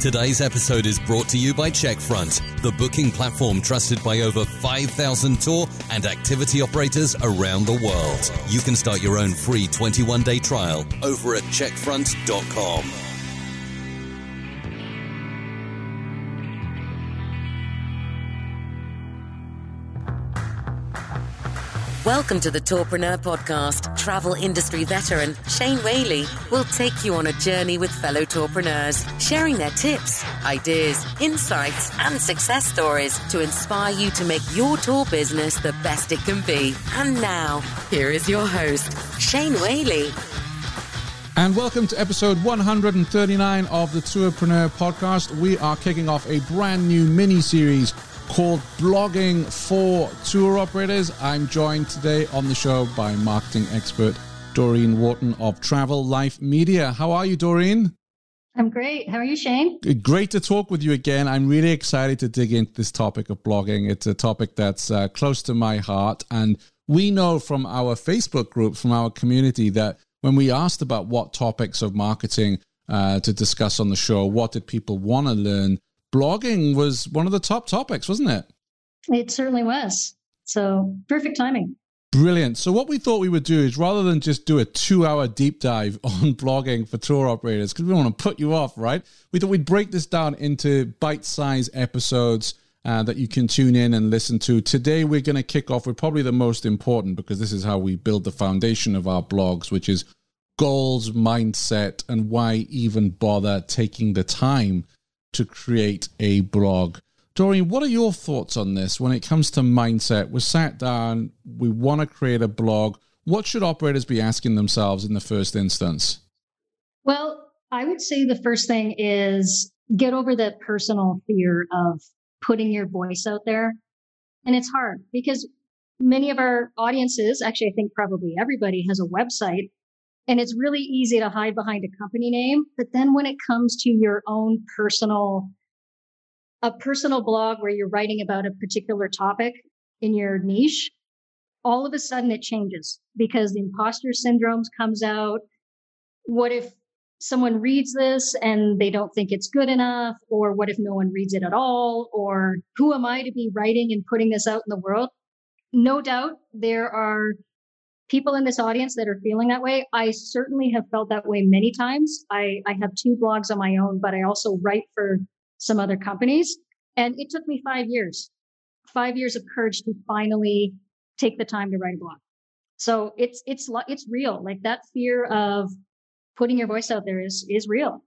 Today's episode is brought to you by Checkfront, the booking platform trusted by over 5,000 tour and activity operators around the world. You can start your own free 21 day trial over at checkfront.com. Welcome to the Tourpreneur Podcast. Travel industry veteran Shane Whaley will take you on a journey with fellow tourpreneurs, sharing their tips, ideas, insights, and success stories to inspire you to make your tour business the best it can be. And now, here is your host, Shane Whaley. And welcome to episode 139 of the Tourpreneur Podcast. We are kicking off a brand new mini series called Blogging for Tour Operators. I'm joined today on the show by marketing expert Dorene Wharton of TravelLife Media. How are you, Dorene? I'm great. How are you, Shane? Great to talk with you again. I'm really excited to dig into this topic of blogging. It's a topic that's uh, close to my heart. And we know from our Facebook group, from our community, that when we asked about what topics of marketing uh, to discuss on the show, what did people want to learn? Blogging was one of the top topics, wasn't it? It certainly was. So perfect timing. Brilliant. So, what we thought we would do is rather than just do a two hour deep dive on blogging for tour operators, because we don't want to put you off, right? We thought we'd break this down into bite sized episodes uh, that you can tune in and listen to. Today, we're going to kick off with probably the most important, because this is how we build the foundation of our blogs, which is goals, mindset, and why even bother taking the time to create a blog. Dorene, what are your thoughts on this when it comes to mindset? We sat down, we want to create a blog. What should operators be asking themselves in the first instance? Well, I would say the first thing is get over the personal fear of putting your voice out there. And it's hard because many of our audiences, actually, I think probably everybody has a website and it's really easy to hide behind a company name. But then when it comes to your own personal, a personal blog where you're writing about a particular topic in your niche, all of a sudden it changes because the imposter syndrome comes out. What if someone reads this and they don't think it's good enough? Or what if no one reads it at all? Or who am I to be writing and putting this out in the world? No doubt there are people in this audience that are feeling that way. I certainly have felt that way many times. I, I have two blogs on my own, but I also write for some other companies. And it took me five years, five years of courage to finally take the time to write a blog. So it's, it's, it's real. Like that fear of putting your voice out there is, is real.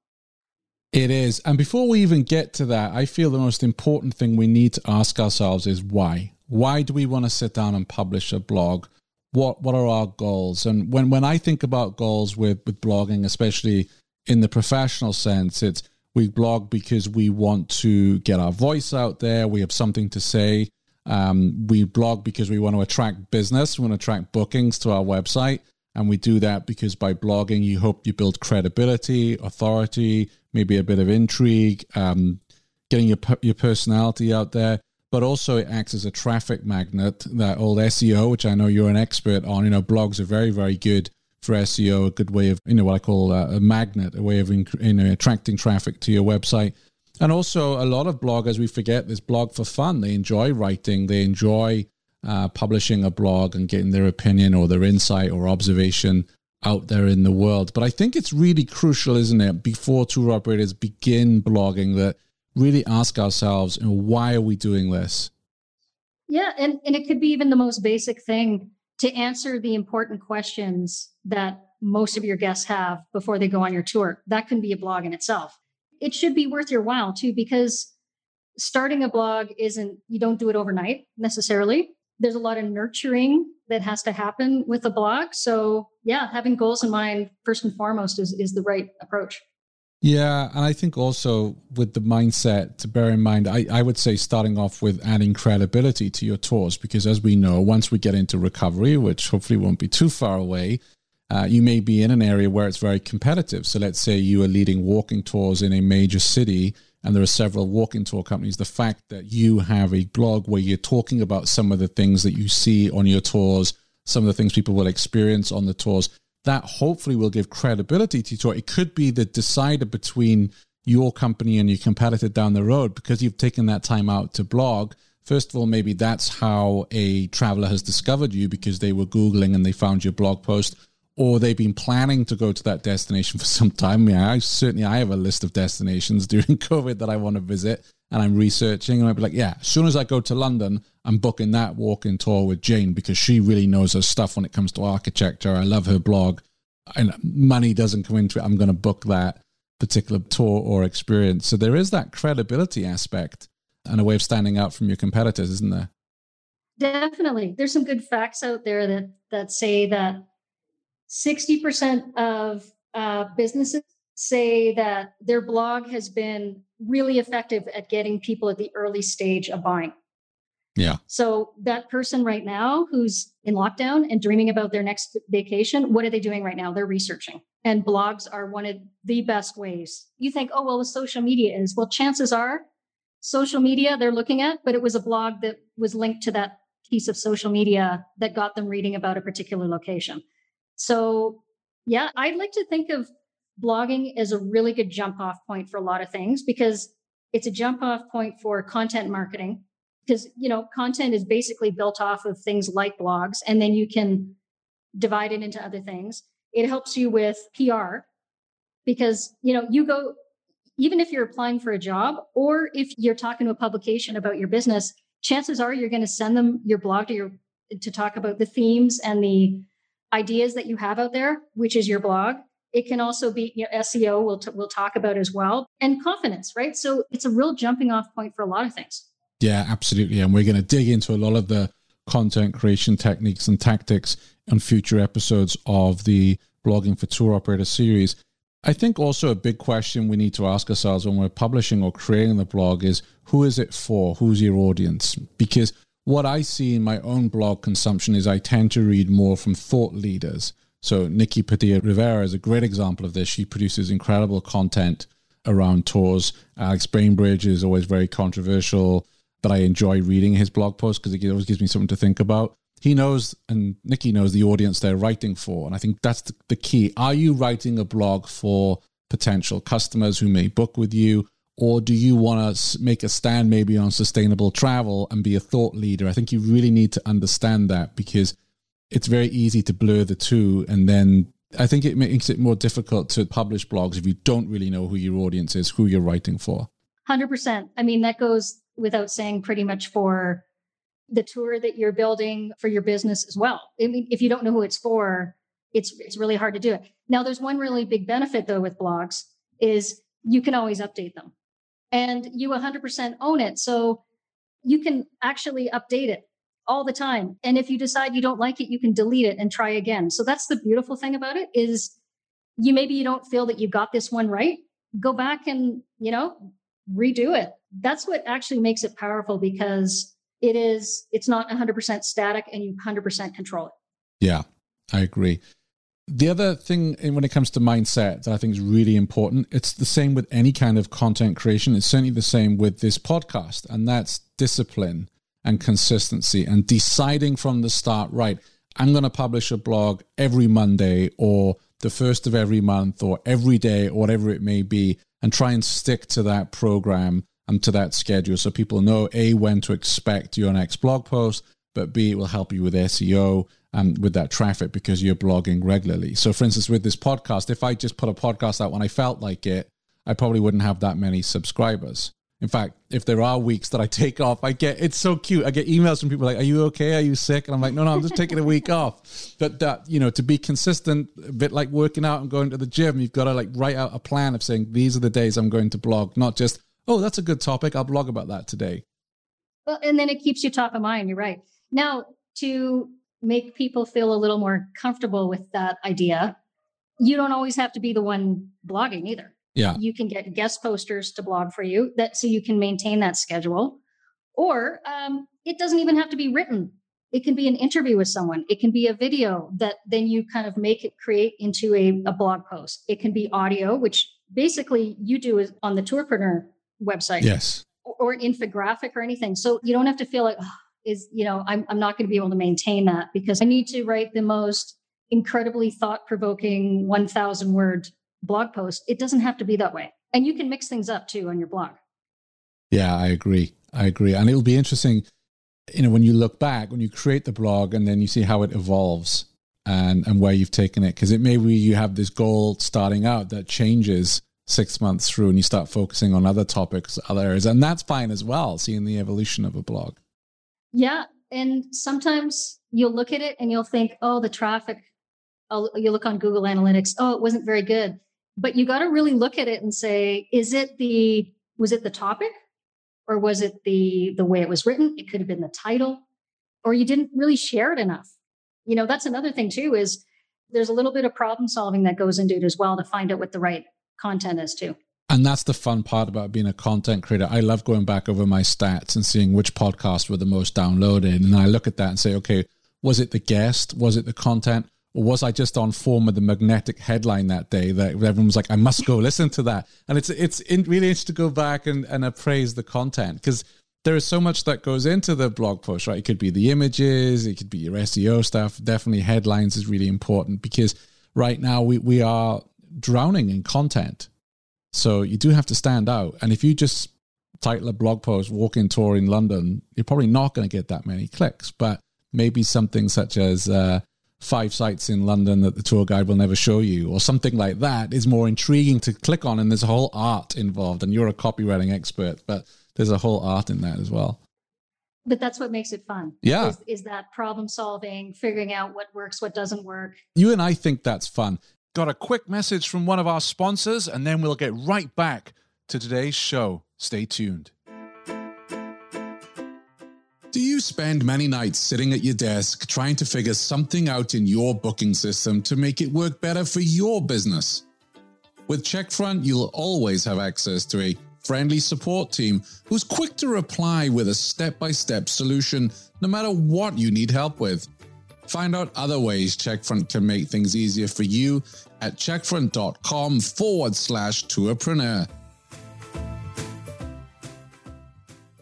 It is. And before we even get to that, I feel the most important thing we need to ask ourselves is why? Why do we want to sit down and publish a blog? What what are our goals? And when when I think about goals with with blogging, especially in the professional sense, it's we blog because we want to get our voice out there. We have something to say. Um, we blog because we want to attract business. We want to attract bookings to our website. And we do that because by blogging, you hope you build credibility, authority, maybe a bit of intrigue, um, getting your, your personality out there but also it acts as a traffic magnet. That old SEO, which I know you're an expert on, you know, blogs are very, very good for SEO, a good way of, you know, what I call a, magnet, a way of you know, attracting traffic to your website. And also, a lot of bloggers, we forget this blog for fun. They enjoy writing, they enjoy uh, publishing a blog and getting their opinion or their insight or observation out there in the world. But I think it's really crucial, isn't it, before tour operators begin blogging, that really ask ourselves, you know, why are we doing this? Yeah, and, and it could be even the most basic thing to answer the important questions that most of your guests have before they go on your tour. That can be a blog in itself. It should be worth your while too, because starting a blog isn't, you don't do it overnight necessarily. There's a lot of nurturing that has to happen with a blog. So, yeah, having goals in mind first and foremost is, is the right approach. Yeah, and I think also with the mindset to bear in mind, I, I would say starting off with adding credibility to your tours, because as we know, once we get into recovery, which hopefully won't be too far away, uh, you may be in an area where it's very competitive. So let's say you are leading walking tours in a major city and there are several walking tour companies. The fact that you have a blog where you're talking about some of the things that you see on your tours, some of the things people will experience on the tours, that hopefully will give credibility to your It could be the decider between your company and your competitor down the road because you've taken that time out to blog. First of all, maybe that's how a traveler has discovered you because they were Googling and they found your blog post, or they've been planning to go to that destination for some time. Yeah, I certainly I have a list of destinations during COVID that I want to visit and I'm researching and I'd be like, yeah, as soon as I go to London, I'm booking that walking tour with Jane because she really knows her stuff when it comes to architecture. I love her blog. And money doesn't come into it. I'm going to book that particular tour or experience. So there is that credibility aspect and a way of standing out from your competitors, isn't there? Definitely. There's some good facts out there that that say that 60% of uh, businesses say that their blog has been really effective at getting people at the early stage of buying. Yeah. So that person right now who's in lockdown and dreaming about their next vacation, what are they doing right now? They're researching. And blogs are one of the best ways. You think, oh, well, the social media is. Well, chances are social media they're looking at, but it was a blog that was linked to that piece of social media that got them reading about a particular location. So, yeah, I'd like to think of blogging is a really good jump off point for a lot of things because it's a jump off point for content marketing because you know content is basically built off of things like blogs and then you can divide it into other things. It helps you with pr because you know you go even if you're applying for a job or if you're talking to a publication about your business chances are you're going to send them your blog to your to talk about the themes and the ideas that you have out there which is your blog it can also be you know, SEO. We'll t- we'll talk about as well, and confidence, right? So it's a real jumping off point for a lot of things. Yeah, absolutely, and we're going to dig into a lot of the content creation techniques and tactics on future episodes of the blogging for tour operator series. I think also a big question we need to ask ourselves when we're publishing or creating the blog is who is it for? Who's your audience? Because what I see in my own blog consumption is I tend to read more from thought leaders so Nikki Padilla Rivera is a great example of this. She produces incredible content around tours. Alex Bainbridge is always very controversial, but I enjoy reading his blog posts because it always gives me something to think about. He knows, and Nikki knows the audience they're writing for. And I think that's the, the key. Are you writing a blog for potential customers who may book with you? Or do you want to make a stand maybe on sustainable travel and be a thought leader? I think you really need to understand that because it's very easy to blur the two and then I think it makes it more difficult to publish blogs if you don't really know who your audience is, who you're writing for. 100%. I mean, that goes without saying pretty much for the tour that you're building for your business as well. I mean, if you don't know who it's for, it's it's really hard to do it. Now, there's one really big benefit though with blogs is you can always update them. And you 100% own it. So you can actually update it all the time. And if you decide you don't like it, you can delete it and try again. So that's the beautiful thing about it is you maybe you don't feel that you got this one right. Go back and, you know, redo it. That's what actually makes it powerful because it is it's not 100% static and you 100% control it. Yeah, I agree. The other thing when it comes to mindset that I think is really important, it's the same with any kind of content creation. It's certainly the same with this podcast, and that's discipline and consistency and deciding from the start, right, I'm going to publish a blog every Monday or the first of every month or every day or whatever it may be, and try and stick to that program and to that schedule so people know A, when to expect your next blog post, but B, it will help you with SEO and with that traffic because you're blogging regularly. So, for instance, with this podcast, if I just put a podcast out when I felt like it, I probably wouldn't have that many subscribers In fact, if there are weeks that I take off, I get it's so cute. I get emails from people like, "Are you okay? Are you sick?" And I'm like, "No, no, I'm just taking a week off." But that you know, to be consistent, a bit like working out and going to the gym, you've got to like write out a plan of saying these are the days I'm going to blog, not just oh, that's a good topic. I'll blog about that today. Well, and then it keeps you top of mind. You're right. Now, to make people feel a little more comfortable with that idea, you don't always have to be the one blogging either. Yeah. You can get guest posters to blog for you that so you can maintain that schedule. Or um, it doesn't even have to be written. It can be an interview with someone. It can be a video that then you kind of make it create into a, a blog post. It can be audio, which basically you do is on the Tourpreneur website. Yes. Or, or an infographic or anything. So you don't have to feel like, oh, is, you know, I'm, I'm not going to be able to maintain that because I need to write the most incredibly thought provoking 1,000 word blog post. It doesn't have to be that way. And you can mix things up too on your blog. Yeah, I agree. I agree. And it'll be interesting, you know, when you look back, when you create the blog and then you see how it evolves and, and where you've taken it. Because it may be you have this goal starting out that changes six months through and you start focusing on other topics, other areas. And that's fine as well, seeing the evolution of a blog. Yeah. And sometimes you'll look at it and you'll think, oh, the traffic, I'll, you look on Google Analytics, oh, it wasn't very good. But you got to really look at it and say, is it the, was it the topic? Or was it the the way it was written? It could have been the title, or you didn't really share it enough. You know, that's another thing too, is there's a little bit of problem solving that goes into it as well to find out what the right content is too. And that's the fun part about being a content creator. I love going back over my stats and seeing which podcasts were the most downloaded. And I look at that and say, okay, was it the guest? Was it the content? Or was I just on form with the magnetic headline that day that everyone was like, I must go listen to that? And it's it's really interesting to go back and, and appraise the content because there is so much that goes into the blog post, right? It could be the images, it could be your SEO stuff. Definitely headlines is really important because right now we, we are drowning in content. So you do have to stand out. And if you just title a blog post, walk-in tour in London, you're probably not going to get that many clicks. But maybe something such as uh, five sites in London that the tour guide will never show you, or something like that, is more intriguing to click on. And there's a whole art involved. And you're a copywriting expert, but there's a whole art in that as well. But that's what makes it fun. Yeah. Is, is that problem solving, figuring out what works, what doesn't work. You and I think that's fun. Got a quick message from one of our sponsors, and then we'll get right back to today's show. Stay tuned. Do you spend many nights sitting at your desk trying to figure something out in your booking system to make it work better for your business? With Checkfront, you'll always have access to a friendly support team who's quick to reply with a step by step solution no matter what you need help with. Find out other ways Checkfront can make things easier for you at checkfront.com forward slash tourpreneur.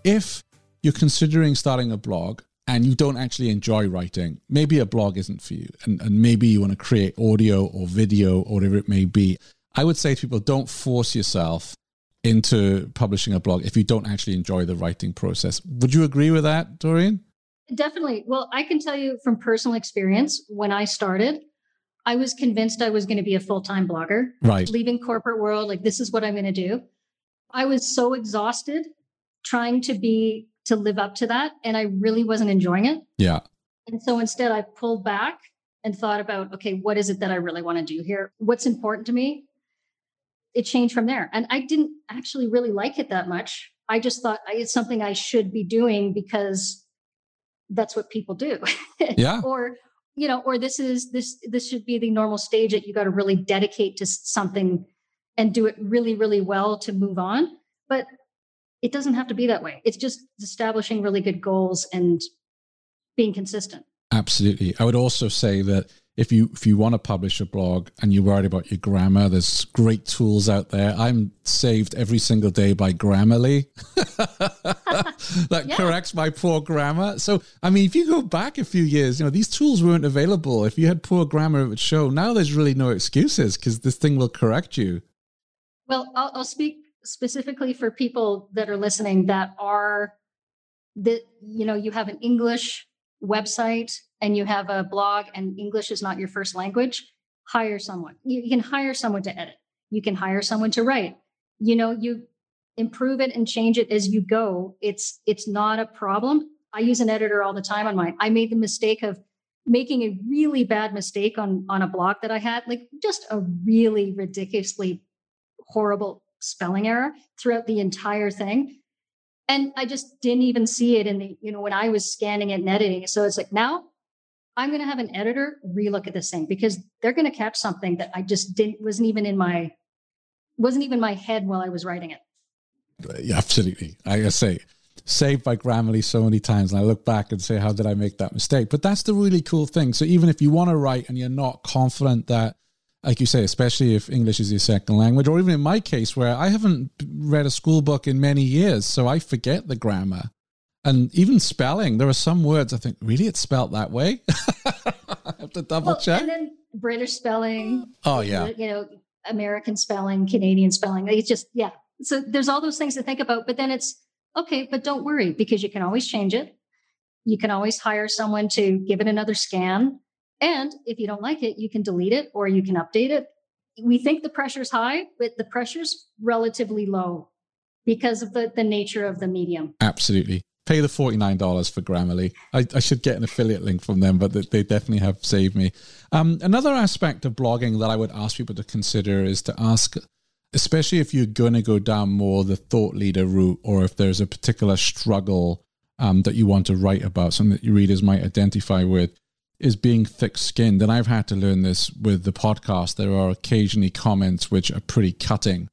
If you're considering starting a blog and you don't actually enjoy writing, maybe a blog isn't for you, and, and maybe you want to create audio or video or whatever it may be. I would say to people, don't force yourself into publishing a blog if you don't actually enjoy the writing process. Would you agree with that, Dorene? Definitely. Well, I can tell you from personal experience, when I started, I was convinced I was going to be a full time blogger. Right. Leaving corporate world, like this is what I'm going to do. I was so exhausted trying to be to live up to that, and I really wasn't enjoying it. Yeah. And so instead, I pulled back and thought about, okay, what is it that I really want to do here? What's important to me? It changed from there, and I didn't actually really like it that much. I just thought it's something I should be doing because that's what people do. Yeah. or you know, or this is this this should be the normal stage that you got to really dedicate to something and do it really really well to move on. But it doesn't have to be that way. It's just establishing really good goals and being consistent. Absolutely. I would also say that if you if you want to publish a blog and you're worried about your grammar, there's great tools out there. I'm saved every single day by Grammarly. that Yeah. corrects my poor grammar. So I mean, if you go back a few years, you know these tools weren't available. If you had poor grammar, it would show. Now there's really no excuses because this thing will correct you. Well, I'll, I'll speak specifically for people that are listening that are that you know you have an English website and you have a blog and English is not your first language. Hire someone. You, can hire someone to edit. You can hire someone to write. You know, you improve it and change it as you go. It's it's not a problem. I use an editor all the time on mine. I made the mistake of making a really bad mistake on on a blog that I had, like just a really ridiculously horrible spelling error throughout the entire thing. And I just didn't even see it in the, you know, when I was scanning it and editing. So it's like now I'm going to have an editor relook at this thing because they're going to catch something that I just didn't wasn't even in my wasn't even my head while I was writing it. Yeah, absolutely. I say saved by Grammarly so many times, and I look back and say, "How did I make that mistake?" But that's the really cool thing. So even if you want to write and you're not confident that, like you say, especially if English is your second language, or even in my case where I haven't read a school book in many years, so I forget the grammar. And even spelling, there are some words I think, really, it's spelled that way. I have to double well, check. And then British spelling. Oh, yeah. You know, American spelling, Canadian spelling. It's just, yeah. So there's all those things to think about. But then it's, okay, but don't worry because you can always change it. You can always hire someone to give it another scan. And if you don't like it, you can delete it or you can update it. We think the pressure's high, but the pressure's relatively low because of the, the nature of the medium. Absolutely pay the $49 for Grammarly. I, I, should get an affiliate link from them, but they definitely have saved me. Um, another aspect of blogging that I would ask people to consider is to ask, especially if you're going to go down more the thought leader route, or if there's a particular struggle um, that you want to write about, something that your readers might identify with, is being thick skinned. And I've had to learn this with the podcast. There are occasionally comments which are pretty cutting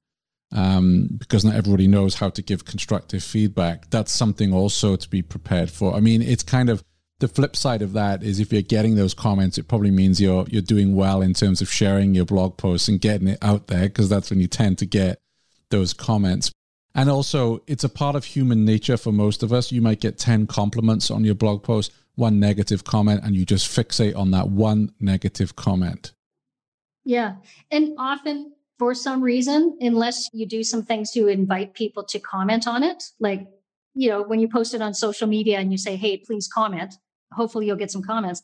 um, because not everybody knows how to give constructive feedback. That's something also to be prepared for. I mean, it's kind of the flip side of that is if you're getting those comments, it probably means you're you're doing well in terms of sharing your blog posts and getting it out there because that's when you tend to get those comments. And also, it's a part of human nature for most of us. You might get 10 compliments on your blog post, one negative comment, and you just fixate on that one negative comment. Yeah. And often for some reason, unless you do some things to invite people to comment on it. Like, you know, when you post it on social media and you say, hey, please comment, hopefully you'll get some comments.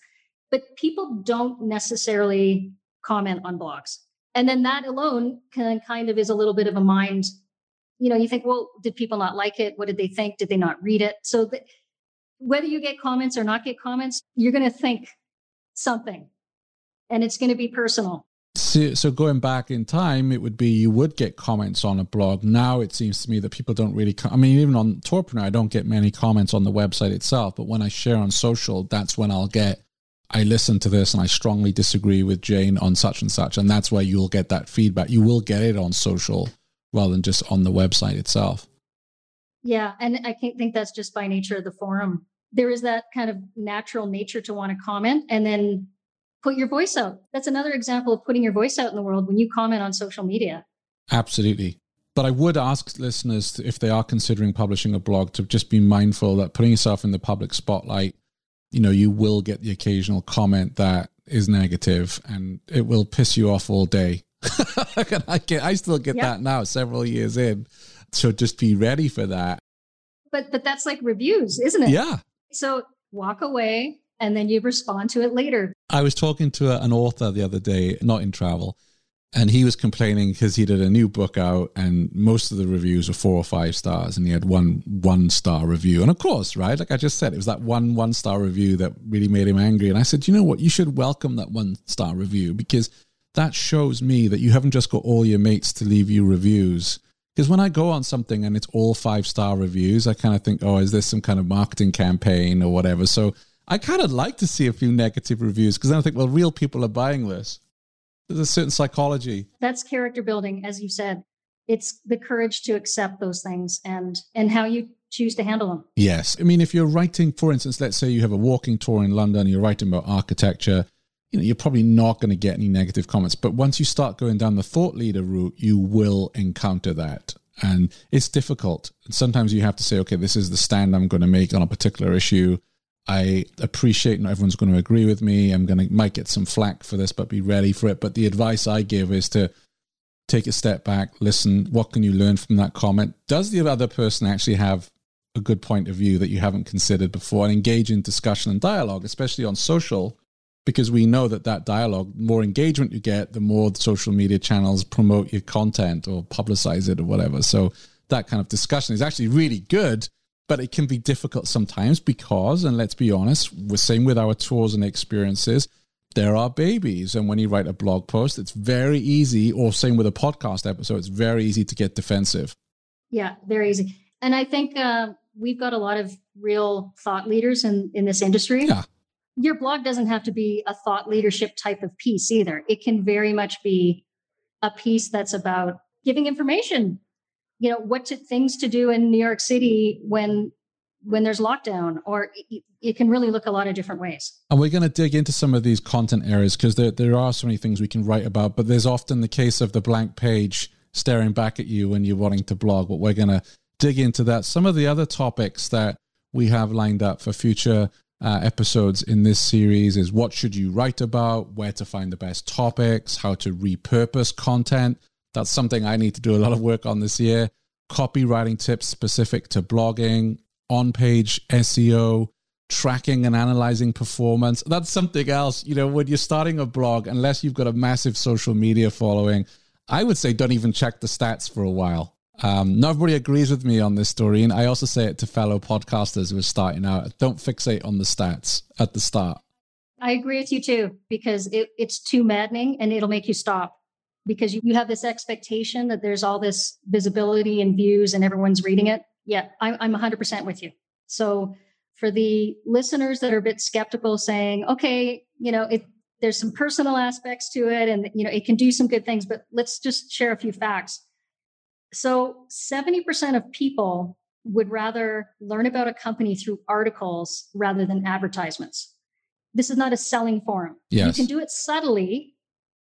But people don't necessarily comment on blogs. And then that alone can kind of is a little bit of a mind, you know, you think, well, did people not like it? What did they think? Did they not read it? So whether you get comments or not get comments, you're going to think something and it's going to be personal. So, so going back in time, it would be you would get comments on a blog. Now it seems to me that people don't really. I mean, even on Tourpreneur, I don't get many comments on the website itself. But when I share on social, that's when I'll get. I listen to this and I strongly disagree with Jane on such and such, and that's where you'll get that feedback. You will get it on social rather than just on the website itself. Yeah, and I think that's just by nature of the forum. There is that kind of natural nature to want to comment, and then put your voice out. That's another example of putting your voice out in the world when you comment on social media. Absolutely. But I would ask listeners if they are considering publishing a blog to just be mindful that putting yourself in the public spotlight, you know, you will get the occasional comment that is negative and it will piss you off all day. I, get, I still get that now, several years in. So just be ready for that. But but that's like reviews, isn't it? Yeah. So walk away, and then you respond to it later. I was talking to an author the other day, not in travel, and he was complaining because he did a new book out and most of the reviews were four or five stars and he had one one star review. And of course right? Like i just said it was that one one star review that really made him angry. And i said you know what? You should welcome that one star review because that shows me that you haven't just got all your mates to leave you reviews because when I go on something and it's all five star reviews, I kind of think, oh, is this some kind of marketing campaign or whatever? So I kind of like to see a few negative reviews because then I think, well, real people are buying this. There's a certain psychology. That's character building, as you said. It's the courage to accept those things and and how you choose to handle them. Yes. I mean, if you're writing, for instance, let's say you have a walking tour in London, you're writing about architecture, you know, you're probably not going to get any negative comments. But once you start going down the thought leader route, you will encounter that. And it's difficult. Sometimes you have to say, okay, this is the stand I'm going to make on a particular issue I appreciate not everyone's going to agree with me. I'm going to might get some flack for this, but be ready for it. But the advice I give is to take a step back, listen. What can you learn from that comment? Does the other person actually have a good point of view that you haven't considered before? And engage in discussion and dialogue, especially on social, because we know that that dialogue, the more engagement you get, the more social media channels promote your content or publicize it or whatever. So that kind of discussion is actually really good, but it can be difficult sometimes because, and let's be honest, we're same with our tours and experiences. There are babies, and when you write a blog post, it's very easy, or same with a podcast episode, it's very easy to get defensive. Yeah, very easy. And I think uh, we've got a lot of real thought leaders in in this industry. Yeah. Your blog doesn't have to be a thought leadership type of piece either. It can very much be a piece that's about giving information you know what to, things to do in new york city when when there's lockdown or it, it can really look a lot of different ways and we're going to dig into some of these content areas because there, there are so many things we can write about but there's often the case of the blank page staring back at you when you're wanting to blog but we're going to dig into that some of the other topics that we have lined up for future uh, episodes in this series is what should you write about where to find the best topics how to repurpose content that's something I need to do a lot of work on this year. Copywriting tips specific to blogging, on page SEO, tracking and analyzing performance. That's something else. You know, when you're starting a blog, unless you've got a massive social media following, I would say don't even check the stats for a while. Um, not everybody agrees with me on this story, and I also say it to fellow podcasters who are starting out. Don't fixate on the stats at the start. I agree with you too, because it, it's too maddening and it'll make you stop because you have this expectation that there's all this visibility and views and everyone's reading it. Yeah, I'm, I'm 100% with you. So for the listeners that are a bit skeptical saying, okay, you know, it, there's some personal aspects to it and, you know, it can do some good things, but let's just share a few facts. So 70% of people would rather learn about a company through articles rather than advertisements. This is not a selling forum. Yes. You can do it subtly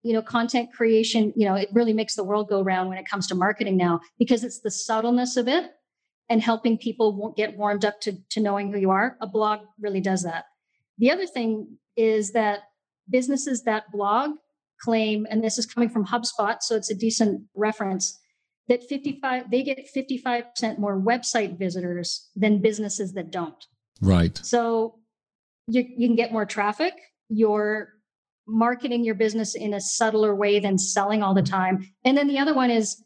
you know content creation you know it really makes the world go round when it comes to marketing now because it's the subtleness of it and helping people get warmed up to, to knowing who you are a blog really does that the other thing is that businesses that blog claim and this is coming from hubspot so it's a decent reference that 55 they get 55% more website visitors than businesses that don't right so you, you can get more traffic you're marketing your business in a subtler way than selling all the time. And then the other one is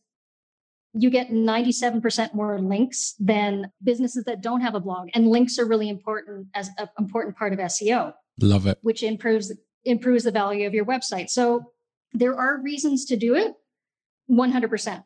you get 97% more links than businesses that don't have a blog. And links are really important as an important part of SEO. Love it. Which improves improves the value of your website. So there are reasons to do it 100%.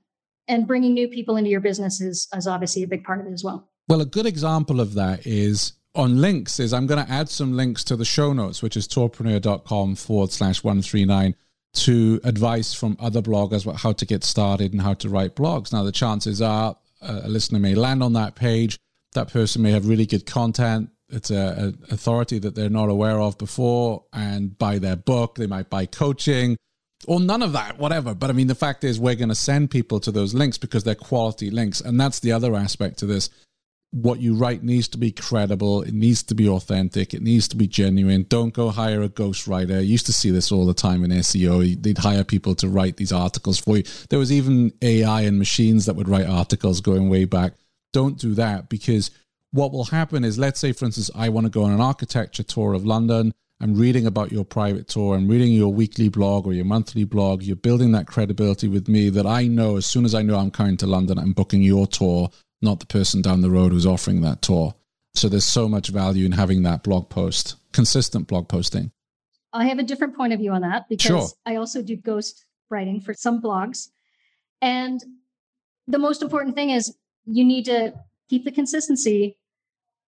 And bringing new people into your business is, is obviously a big part of it as well. Well, a good example of that is on links is I'm going to add some links to the show notes, which is tourpreneur.com forward slash 139 to advice from other bloggers about how to get started and how to write blogs. Now, the chances are uh, a listener may land on that page. That person may have really good content. It's a, a authority that they're not aware of before and buy their book. They might buy coaching or none of that, whatever. But I mean, the fact is, we're going to send people to those links because they're quality links. And that's the other aspect to this what you write needs to be credible. It needs to be authentic. It needs to be genuine. Don't go hire a ghostwriter. I used to see this all the time in SEO. They'd hire people to write these articles for you. There was even AI and machines that would write articles going way back. Don't do that because what will happen is, let's say, for instance, I want to go on an architecture tour of London. I'm reading about your private tour. I'm reading your weekly blog or your monthly blog. You're building that credibility with me that I know as soon as I know I'm coming to London, I'm booking your tour not the person down the road who's offering that tour. So there's so much value in having that blog post, consistent blog posting. I have a different point of view on that because sure. I also do ghost writing for some blogs. And the most important thing is you need to keep the consistency.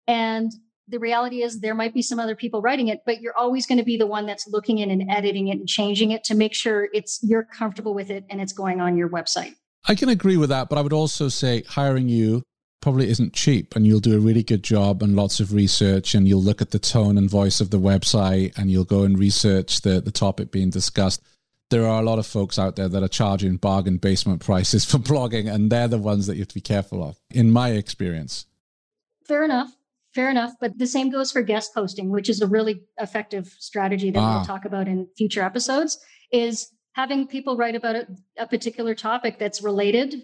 And the reality is there might be some other people writing it, but you're always going to be the one that's looking in and editing it and changing it to make sure it's you're comfortable with it and it's going on your website. I can agree with that, but I would also say hiring you probably isn't cheap and you'll do a really good job and lots of research and you'll look at the tone and voice of the website and you'll go and research the, the topic being discussed. There are a lot of folks out there that are charging bargain basement prices for blogging and they're the ones that you have to be careful of, in my experience. Fair enough. Fair enough. But the same goes for guest posting, which is a really effective strategy that ah. we'll talk about in future episodes, is having people write about a, a particular topic that's related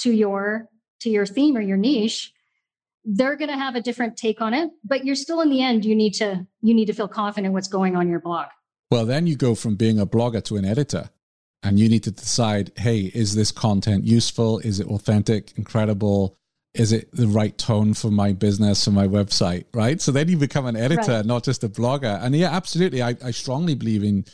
to your to your theme or your niche they're going to have a different take on it but you're still in the end you need to you need to feel confident what's going on your blog well then you go from being a blogger to an editor and you need to decide hey is this content useful is it authentic incredible is it the right tone for my business for my website right? So then you become an editor right. not just a blogger. And yeah absolutely. I, I strongly believe in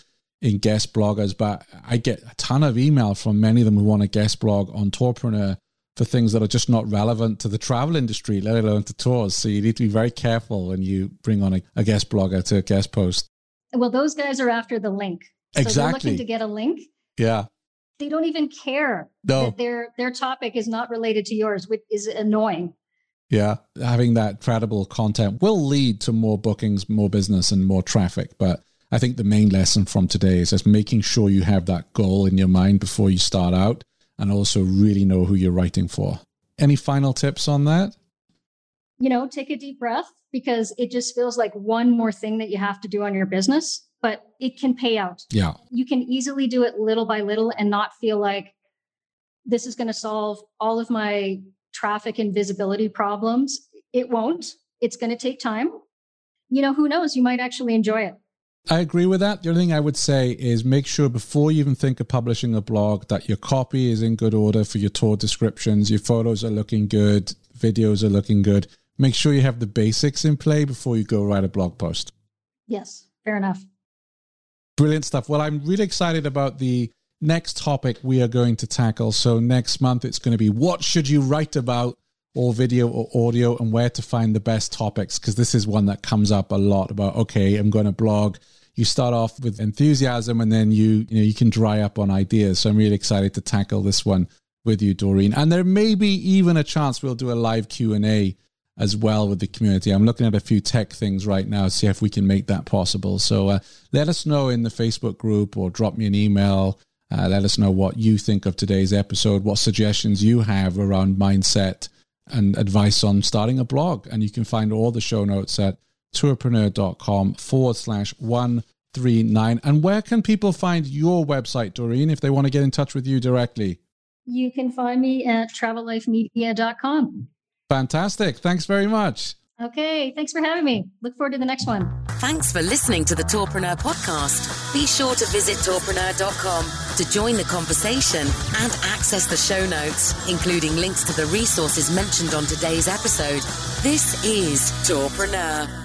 in guest bloggers but i get a ton of email from many of them who want a guest blog on tourpreneur for things that are just not relevant to the travel industry let alone to tours. So you need to be very careful when you bring on a, a guest blogger to a guest post. Well those guys are after the link. So exactly they're looking to get a link? Yeah they don't even care no. that their their topic is not related to yours, which is annoying. Yeah, having that credible content will lead to more bookings, more business, and more traffic. But I think the main lesson from today is just making sure you have that goal in your mind before you start out, and also really know who you're writing for. Any final tips on that? You know, take a deep breath because it just feels like one more thing that you have to do on your business but it can pay out. Yeah. You can easily do it little by little and not feel like this is going to solve all of my traffic and visibility problems. It won't. It's going to take time. You know, who knows? You might actually enjoy it. I agree with that. The only thing I would say is make sure before you even think of publishing a blog that your copy is in good order for your tour descriptions, your photos are looking good, videos are looking good. Make sure you have the basics in play before you go write a blog post. Yes, fair enough. Brilliant stuff. Well, I'm really excited about the next topic we are going to tackle. So, next month it's going to be what should you write about, or video or audio, and where to find the best topics. Because this is one that comes up a lot about, okay, I'm going to blog. You start off with enthusiasm and then you, you know, you can dry up on ideas. So, I'm really excited to tackle this one with you, Dorene. And there may be even a chance we'll do a live Q&A as well with the community. I'm looking at a few tech things right now, see if we can make that possible. So uh, let us know in the Facebook group or drop me an email. Uh, let us know what you think of today's episode, what suggestions you have around mindset and advice on starting a blog. And you can find all the show notes at tourpreneur.com forward slash 139. And where can people find your website, Dorene, if they want to get in touch with you directly? You can find me at travellifemedia.com. Fantastic. Thanks very much. Okay, thanks for having me. Look forward to the next one. Thanks for listening to the Tourpreneur podcast. Be sure to visit tourpreneur.com to join the conversation and access the show notes, including links to the resources mentioned on today's episode. This is Tourpreneur.